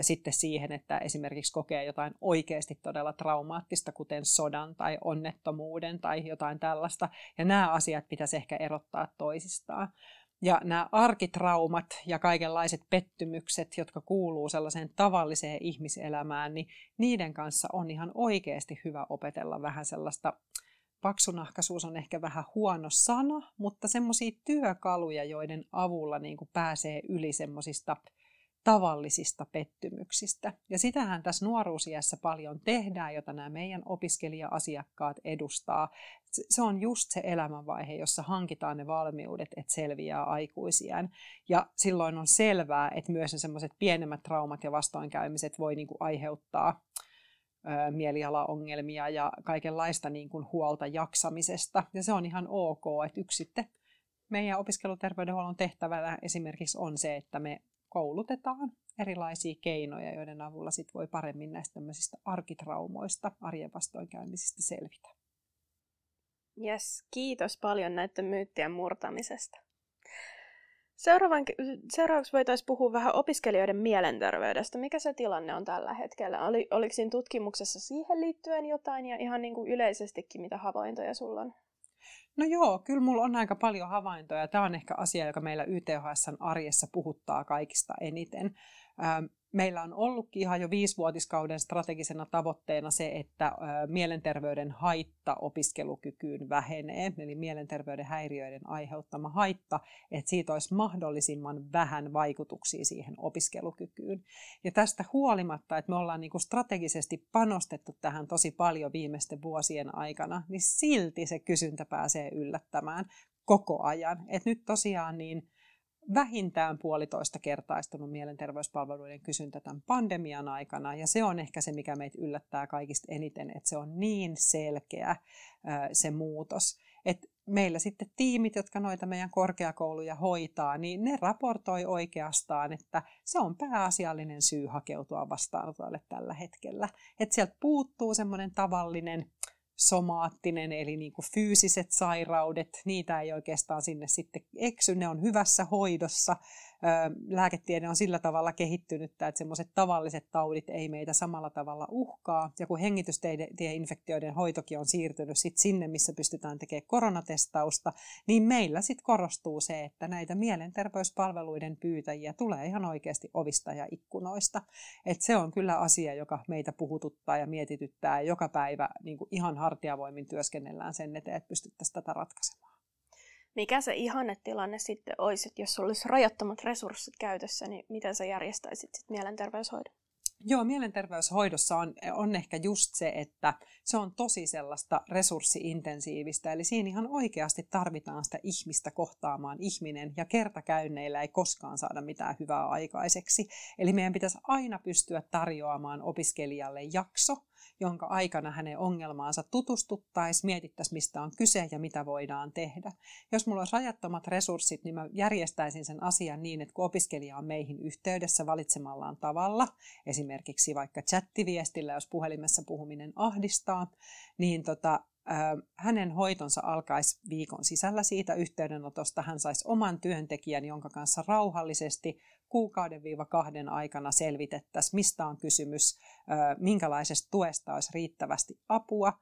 Speaker 3: Sitten siihen, että esimerkiksi kokee jotain oikeasti todella traumaattista, kuten sodan tai onnettomuuden tai jotain tällaista. Ja nämä asiat pitäisi ehkä erottaa toisistaan. Ja nämä arkitraumat ja kaikenlaiset pettymykset, jotka kuuluu sellaiseen tavalliseen ihmiselämään, niin niiden kanssa on ihan oikeasti hyvä opetella vähän sellaista, paksunahkaisuus on ehkä vähän huono sana, mutta semmoisia työkaluja, joiden avulla niin kuin pääsee yli semmoisista tavallisista pettymyksistä. Ja sitähän tässä nuoruusiässä paljon tehdään, jota nämä meidän opiskelija-asiakkaat edustaa. Se on just se elämänvaihe, jossa hankitaan ne valmiudet, että selviää aikuisiään. Ja silloin on selvää, että myös ne semmoiset pienemmät traumat ja vastoinkäymiset voi niin kuin aiheuttaa mielialaongelmia ja kaikenlaista niin kuin huolta jaksamisesta. Ja se on ihan ok, että yksi sitten meidän opiskeluterveydenhuollon tehtävänä esimerkiksi on se, että me koulutetaan erilaisia keinoja, joiden avulla sit voi paremmin näistä tämmöisistä arkitraumoista, arjen vastoinkäymisistä selvitä.
Speaker 2: Yes, kiitos paljon näiden myyttien murtamisesta. Seuraavan, seuraavaksi voitaisiin puhua vähän opiskelijoiden mielenterveydestä. Mikä se tilanne on tällä hetkellä? Oli, oliko siinä tutkimuksessa siihen liittyen jotain ja ihan niin kuin yleisestikin mitä havaintoja sulla on?
Speaker 3: No joo, kyllä mulla on aika paljon havaintoja. Tämä on ehkä asia, joka meillä YTHSn arjessa puhuttaa kaikista eniten. Meillä on ollutkin ihan jo viisivuotiskauden strategisena tavoitteena se, että mielenterveyden haitta opiskelukykyyn vähenee, eli mielenterveyden häiriöiden aiheuttama haitta, että siitä olisi mahdollisimman vähän vaikutuksia siihen opiskelukykyyn. Ja tästä huolimatta, että me ollaan niin kuin strategisesti panostettu tähän tosi paljon viimeisten vuosien aikana, niin silti se kysyntä pääsee yllättämään koko ajan. Et nyt tosiaan niin vähintään puolitoista kertaistunut mielenterveyspalveluiden kysyntä tämän pandemian aikana, ja se on ehkä se, mikä meitä yllättää kaikista eniten, että se on niin selkeä se muutos. Että meillä sitten tiimit, jotka noita meidän korkeakouluja hoitaa, niin ne raportoi oikeastaan, että se on pääasiallinen syy hakeutua vastaanotoille tällä hetkellä. Että sieltä puuttuu semmoinen tavallinen somaattinen, eli niin kuin fyysiset sairaudet, niitä ei oikeastaan sinne sitten eksy, ne on hyvässä hoidossa, lääketiede on sillä tavalla kehittynyt, että semmoiset tavalliset taudit ei meitä samalla tavalla uhkaa. Ja kun hengitystieinfektioiden hoitokin on siirtynyt sit sinne, missä pystytään tekemään koronatestausta, niin meillä sitten korostuu se, että näitä mielenterveyspalveluiden pyytäjiä tulee ihan oikeasti ovista ja ikkunoista. Et se on kyllä asia, joka meitä puhututtaa ja mietityttää. Joka päivä niin ihan hartiavoimin työskennellään sen eteen, että pystyttäisiin tätä ratkaisemaan
Speaker 2: mikä se ihannetilanne sitten olisi, että jos sulla olisi rajattomat resurssit käytössä, niin miten sä järjestäisit sitten mielenterveyshoidon?
Speaker 3: Joo, mielenterveyshoidossa on, on ehkä just se, että se on tosi sellaista resurssiintensiivistä, eli siinä ihan oikeasti tarvitaan sitä ihmistä kohtaamaan ihminen, ja kertakäynneillä ei koskaan saada mitään hyvää aikaiseksi. Eli meidän pitäisi aina pystyä tarjoamaan opiskelijalle jakso, jonka aikana hänen ongelmaansa tutustuttaisiin, mietittäisiin mistä on kyse ja mitä voidaan tehdä. Jos mulla olisi rajattomat resurssit, niin mä järjestäisin sen asian niin, että kun opiskelija on meihin yhteydessä valitsemallaan tavalla, esimerkiksi vaikka chattiviestillä, jos puhelimessa puhuminen ahdistaa, niin tota, hänen hoitonsa alkaisi viikon sisällä siitä yhteydenotosta. Hän saisi oman työntekijän, jonka kanssa rauhallisesti kuukauden-kahden aikana selvitettäisiin, mistä on kysymys, minkälaisesta tuesta olisi riittävästi apua,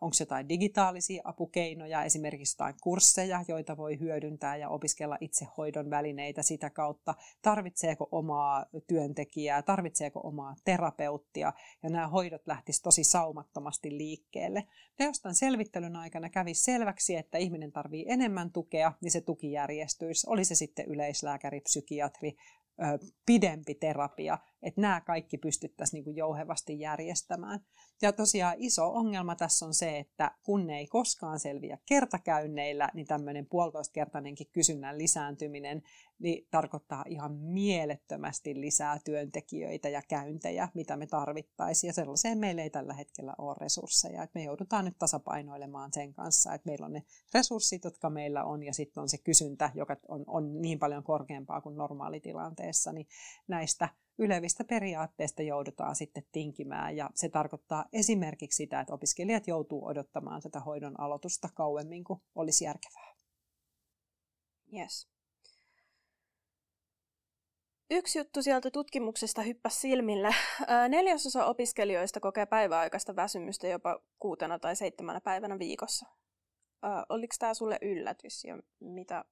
Speaker 3: onko jotain digitaalisia apukeinoja, esimerkiksi jotain kursseja, joita voi hyödyntää ja opiskella itsehoidon välineitä sitä kautta, tarvitseeko omaa työntekijää, tarvitseeko omaa terapeuttia, ja nämä hoidot lähtisivät tosi saumattomasti liikkeelle. Ja jostain selvittelyn aikana kävi selväksi, että ihminen tarvitsee enemmän tukea, niin se tuki järjestyisi, oli se sitten yleislääkäri, psykiatri, pidempi terapia, että nämä kaikki pystyttäisiin niin jouhevasti järjestämään. Ja tosiaan iso ongelma tässä on se, että kun ne ei koskaan selviä kertakäynneillä, niin tämmöinen puolitoistkertainenkin kysynnän lisääntyminen niin tarkoittaa ihan mielettömästi lisää työntekijöitä ja käyntejä, mitä me tarvittaisiin. Ja sellaiseen meillä ei tällä hetkellä ole resursseja. Et me joudutaan nyt tasapainoilemaan sen kanssa, että meillä on ne resurssit, jotka meillä on, ja sitten on se kysyntä, joka on, on niin paljon korkeampaa kuin normaalitilanteessa, niin näistä ylevistä periaatteista joudutaan sitten tinkimään ja se tarkoittaa esimerkiksi sitä, että opiskelijat joutuu odottamaan tätä hoidon aloitusta kauemmin kuin olisi järkevää.
Speaker 2: Yes. Yksi juttu sieltä tutkimuksesta hyppäsi silmille. Neljäsosa opiskelijoista kokee päiväaikaista väsymystä jopa kuutena tai seitsemänä päivänä viikossa. Oliko tämä sulle yllätys ja mitä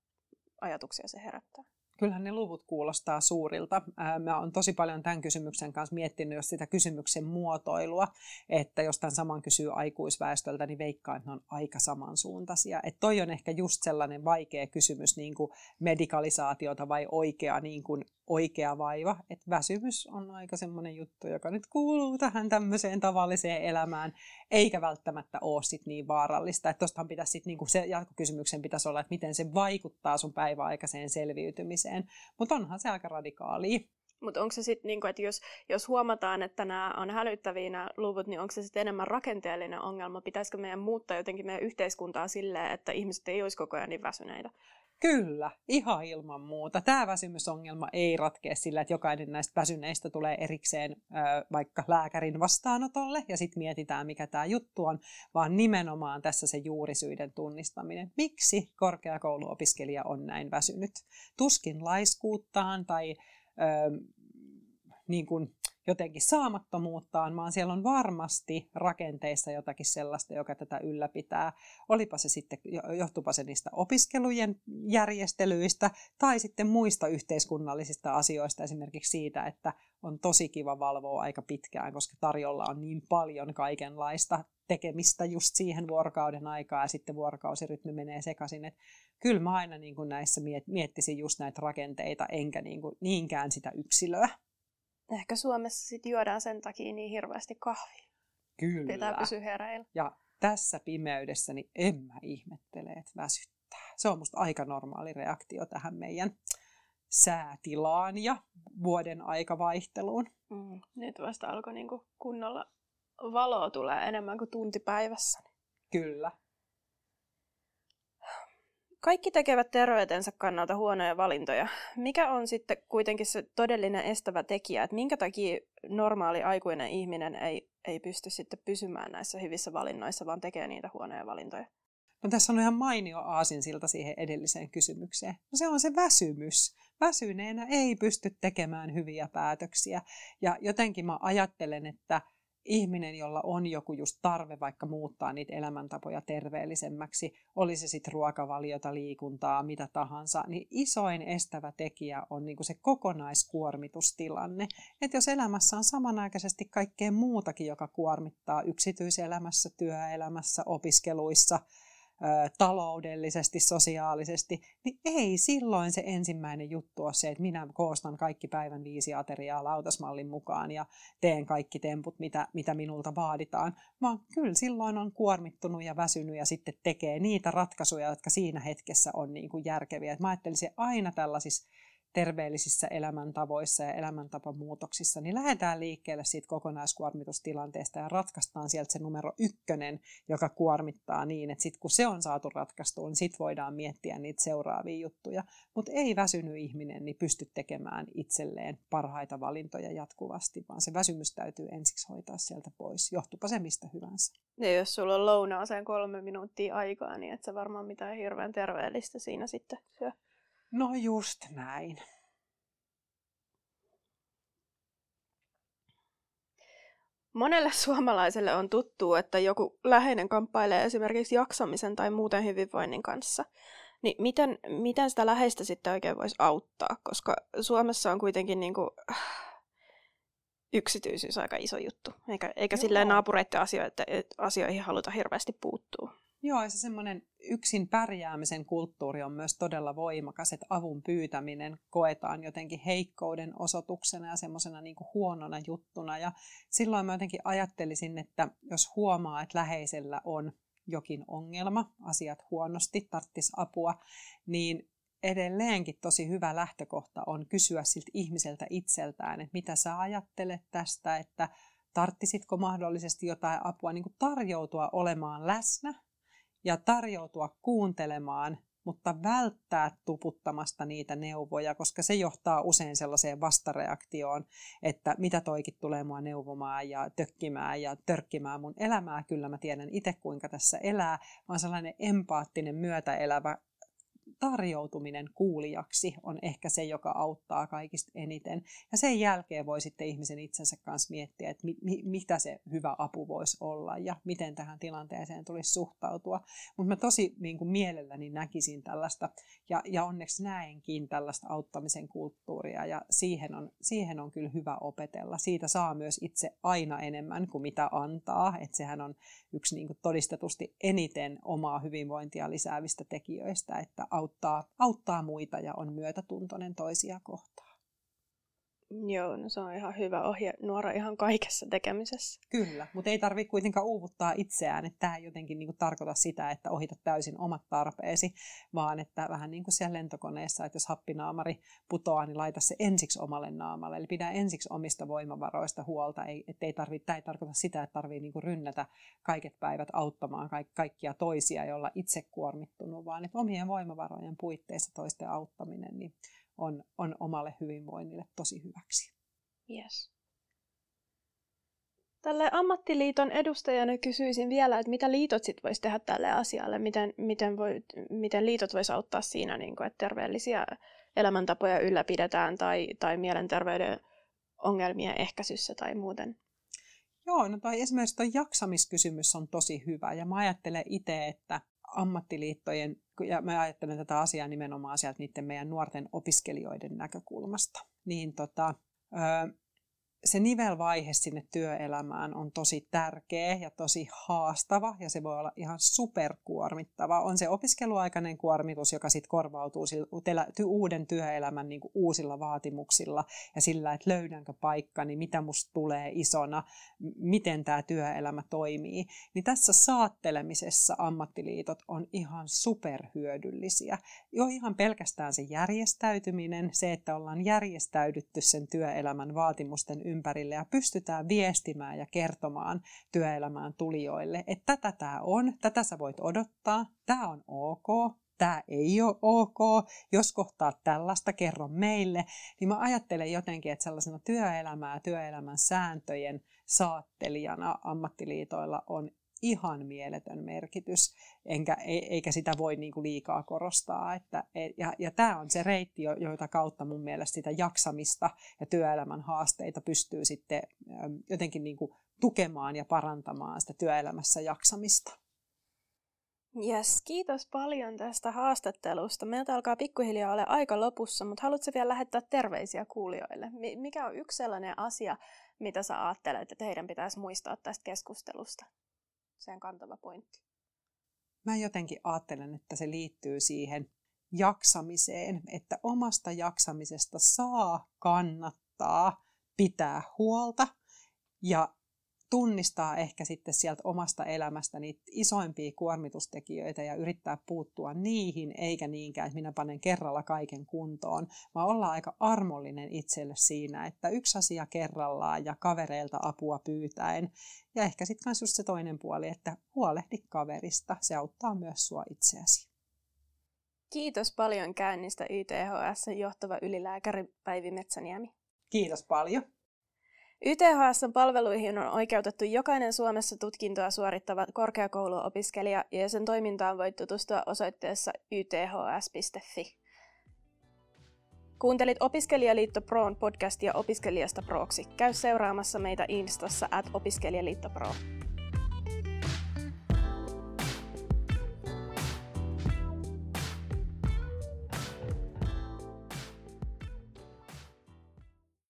Speaker 2: ajatuksia se herättää?
Speaker 3: Kyllähän ne luvut kuulostaa suurilta. Mä oon tosi paljon tämän kysymyksen kanssa miettinyt jos sitä kysymyksen muotoilua, että jos tämän saman kysyy aikuisväestöltä, niin veikkaan, että ne on aika samansuuntaisia. Että toi on ehkä just sellainen vaikea kysymys, niin kuin medikalisaatiota vai oikea, niin kuin oikea vaiva. Että väsymys on aika semmoinen juttu, joka nyt kuuluu tähän tämmöiseen tavalliseen elämään, eikä välttämättä ole sit niin vaarallista. Että pitäisi sit, niin kuin se jatkokysymyksen pitäisi olla, että miten se vaikuttaa sun päiväaikaiseen selviytymiseen. Mutta onhan se aika radikaali.
Speaker 2: Mutta onko se sitten, niinku, että jos, jos huomataan, että nämä on hälyttäviä nämä luvut, niin onko se sitten enemmän rakenteellinen ongelma? Pitäisikö meidän muuttaa jotenkin meidän yhteiskuntaa silleen, että ihmiset ei olisi koko ajan niin väsyneitä?
Speaker 3: Kyllä, ihan ilman muuta. Tämä väsymysongelma ei ratkea sillä, että jokainen näistä väsyneistä tulee erikseen vaikka lääkärin vastaanotolle ja sitten mietitään, mikä tämä juttu on, vaan nimenomaan tässä se juurisyiden tunnistaminen. Miksi korkeakouluopiskelija on näin väsynyt? Tuskin laiskuuttaan tai niin kuin jotenkin saamattomuuttaan, vaan siellä on varmasti rakenteissa jotakin sellaista, joka tätä ylläpitää. Olipa se sitten, johtupa se niistä opiskelujen järjestelyistä tai sitten muista yhteiskunnallisista asioista, esimerkiksi siitä, että on tosi kiva valvoa aika pitkään, koska tarjolla on niin paljon kaikenlaista tekemistä just siihen vuorokauden aikaa ja sitten vuorokausirytmi menee sekaisin. Että kyllä mä aina niin kuin näissä miettisin just näitä rakenteita, enkä niin kuin niinkään sitä yksilöä.
Speaker 2: Ehkä Suomessa sitten juodaan sen takia niin hirveästi kahvia.
Speaker 3: Kyllä.
Speaker 2: Pitää pysyä hereillä.
Speaker 3: Ja tässä pimeydessä niin en mä ihmettele, että väsyttää. Se on musta aika normaali reaktio tähän meidän säätilaan ja vuoden aikavaihteluun.
Speaker 2: Mm, nyt vasta alkoi niinku kunnolla valoa tulee enemmän kuin tunti päivässä.
Speaker 3: Kyllä.
Speaker 2: Kaikki tekevät terveytensä kannalta huonoja valintoja. Mikä on sitten kuitenkin se todellinen estävä tekijä, että minkä takia normaali aikuinen ihminen ei, ei pysty sitten pysymään näissä hyvissä valinnoissa, vaan tekee niitä huonoja valintoja?
Speaker 3: No tässä on ihan mainio aasinsilta siihen edelliseen kysymykseen. No se on se väsymys. Väsyneenä ei pysty tekemään hyviä päätöksiä. Ja jotenkin mä ajattelen, että ihminen, jolla on joku just tarve vaikka muuttaa niitä elämäntapoja terveellisemmäksi, oli se sitten ruokavaliota, liikuntaa, mitä tahansa, niin isoin estävä tekijä on niinku se kokonaiskuormitustilanne. Että jos elämässä on samanaikaisesti kaikkea muutakin, joka kuormittaa yksityiselämässä, työelämässä, opiskeluissa, taloudellisesti, sosiaalisesti, niin ei silloin se ensimmäinen juttu ole se, että minä koostan kaikki päivän viisi ateriaa lautasmallin mukaan ja teen kaikki temput, mitä, mitä minulta vaaditaan, vaan kyllä silloin on kuormittunut ja väsynyt ja sitten tekee niitä ratkaisuja, jotka siinä hetkessä on niin kuin järkeviä. Et mä ajattelisin aina tällaisissa terveellisissä elämäntavoissa ja elämäntapamuutoksissa, niin lähdetään liikkeelle siitä kokonaiskuormitustilanteesta ja ratkaistaan sieltä se numero ykkönen, joka kuormittaa niin, että sitten kun se on saatu ratkaistua, niin sitten voidaan miettiä niitä seuraavia juttuja. Mutta ei väsynyt ihminen niin pysty tekemään itselleen parhaita valintoja jatkuvasti, vaan se väsymys täytyy ensiksi hoitaa sieltä pois, johtupa se mistä hyvänsä.
Speaker 2: Ja jos sulla on lounaaseen kolme minuuttia aikaa, niin et sä varmaan mitään hirveän terveellistä siinä sitten syö.
Speaker 3: No just näin.
Speaker 2: Monelle suomalaiselle on tuttu, että joku läheinen kamppailee esimerkiksi jaksamisen tai muuten hyvinvoinnin kanssa. Niin miten, miten sitä läheistä sitten oikein voisi auttaa? Koska Suomessa on kuitenkin niin kuin, äh, yksityisyys aika iso juttu. Eikä, eikä silleen naapureiden asioita, asioihin haluta hirveästi puuttua.
Speaker 3: Joo, ja se semmoinen yksin pärjäämisen kulttuuri on myös todella voimakas, että avun pyytäminen koetaan jotenkin heikkouden osoituksena ja semmoisena niin huonona juttuna. Ja silloin mä jotenkin ajattelisin, että jos huomaa, että läheisellä on jokin ongelma, asiat huonosti, tarttis apua, niin edelleenkin tosi hyvä lähtökohta on kysyä siltä ihmiseltä itseltään, että mitä sä ajattelet tästä, että tarttisitko mahdollisesti jotain apua, niin kuin tarjoutua olemaan läsnä ja tarjoutua kuuntelemaan, mutta välttää tuputtamasta niitä neuvoja, koska se johtaa usein sellaiseen vastareaktioon, että mitä toikin tulee mua neuvomaan ja tökkimään ja törkkimään mun elämää. Kyllä mä tiedän itse, kuinka tässä elää, vaan sellainen empaattinen myötäelävä tarjoutuminen kuulijaksi on ehkä se, joka auttaa kaikista eniten. Ja sen jälkeen voi sitten ihmisen itsensä kanssa miettiä, että mi- mi- mitä se hyvä apu voisi olla ja miten tähän tilanteeseen tulisi suhtautua. Mutta mä tosi niin kuin mielelläni näkisin tällaista ja, ja onneksi näenkin tällaista auttamisen kulttuuria ja siihen on, siihen on kyllä hyvä opetella. Siitä saa myös itse aina enemmän kuin mitä antaa. Että sehän on yksi niin kuin todistetusti eniten omaa hyvinvointia lisäävistä tekijöistä, että auttaa, auttaa muita ja on myötätuntoinen toisia kohtaan.
Speaker 2: Joo, no se on ihan hyvä ohje nuora ihan kaikessa tekemisessä.
Speaker 3: Kyllä, mutta ei tarvitse kuitenkaan uuvuttaa itseään, että tämä ei jotenkin niin kuin tarkoita sitä, että ohitat täysin omat tarpeesi, vaan että vähän niin kuin siellä lentokoneessa, että jos happinaamari putoaa, niin laita se ensiksi omalle naamalle. Eli pidä ensiksi omista voimavaroista huolta, ei, ei tarvitse, tämä ei tarkoita sitä, että tarvitsee niin kuin rynnätä kaiket päivät auttamaan kaik, kaikkia toisia, joilla itse kuormittunut, vaan että omien voimavarojen puitteissa toisten auttaminen, niin on, on omalle hyvinvoinnille tosi hyväksi.
Speaker 2: Yes. Tälle ammattiliiton edustajana kysyisin vielä, että mitä liitot sit voisi tehdä tälle asialle, miten, miten, voi, miten liitot voisi auttaa siinä, niin kuin, että terveellisiä elämäntapoja ylläpidetään tai, tai mielenterveyden ongelmien ehkäisyssä tai muuten.
Speaker 3: Joo, no toi esimerkiksi tuo jaksamiskysymys on tosi hyvä ja mä ajattelen itse, että ammattiliittojen, ja mä ajattelen tätä asiaa nimenomaan sieltä niiden meidän nuorten opiskelijoiden näkökulmasta, niin tota, se nivelvaihe sinne työelämään on tosi tärkeä ja tosi haastava ja se voi olla ihan superkuormittava. On se opiskeluaikainen kuormitus, joka sitten korvautuu uuden työelämän niin uusilla vaatimuksilla ja sillä, että löydänkö paikkani, mitä musta tulee isona, miten tämä työelämä toimii. Niin tässä saattelemisessa ammattiliitot on ihan superhyödyllisiä. Jo ihan pelkästään se järjestäytyminen, se, että ollaan järjestäydytty sen työelämän vaatimusten ympärille ja pystytään viestimään ja kertomaan työelämään tulijoille, että tätä tämä on, tätä sä voit odottaa, tämä on ok, tämä ei ole ok, jos kohtaat tällaista, kerro meille, niin mä ajattelen jotenkin, että sellaisena työelämää työelämän sääntöjen saattelijana ammattiliitoilla on ihan mieletön merkitys, enkä, e, eikä sitä voi niin kuin liikaa korostaa. Että, e, ja, ja tämä on se reitti, joita kautta mun mielestä sitä jaksamista ja työelämän haasteita pystyy sitten jotenkin niin kuin tukemaan ja parantamaan sitä työelämässä jaksamista.
Speaker 2: Yes, kiitos paljon tästä haastattelusta. Meiltä alkaa pikkuhiljaa olla aika lopussa, mutta haluatko vielä lähettää terveisiä kuulijoille? Mikä on yksi sellainen asia, mitä sä ajattelet, että heidän pitäisi muistaa tästä keskustelusta? Se on kantava pointti.
Speaker 3: Mä jotenkin ajattelen, että se liittyy siihen jaksamiseen, että omasta jaksamisesta saa kannattaa pitää huolta ja tunnistaa ehkä sitten sieltä omasta elämästä niitä isoimpia kuormitustekijöitä ja yrittää puuttua niihin, eikä niinkään, että minä panen kerralla kaiken kuntoon, vaan olla aika armollinen itselle siinä, että yksi asia kerrallaan ja kavereilta apua pyytäen. Ja ehkä sitten myös just se toinen puoli, että huolehdi kaverista, se auttaa myös sua itseäsi.
Speaker 2: Kiitos paljon käynnistä YTHS johtava ylilääkäri Päivi Metsäniemi.
Speaker 3: Kiitos paljon.
Speaker 2: YTHSn palveluihin on oikeutettu jokainen Suomessa tutkintoa suorittava korkeakouluopiskelija ja sen toimintaan voit tutustua osoitteessa yths.fi. Kuuntelit Opiskelijaliitto Proon podcastia opiskelijasta proksi. Käy seuraamassa meitä Instassa at opiskelijaliitto Pro.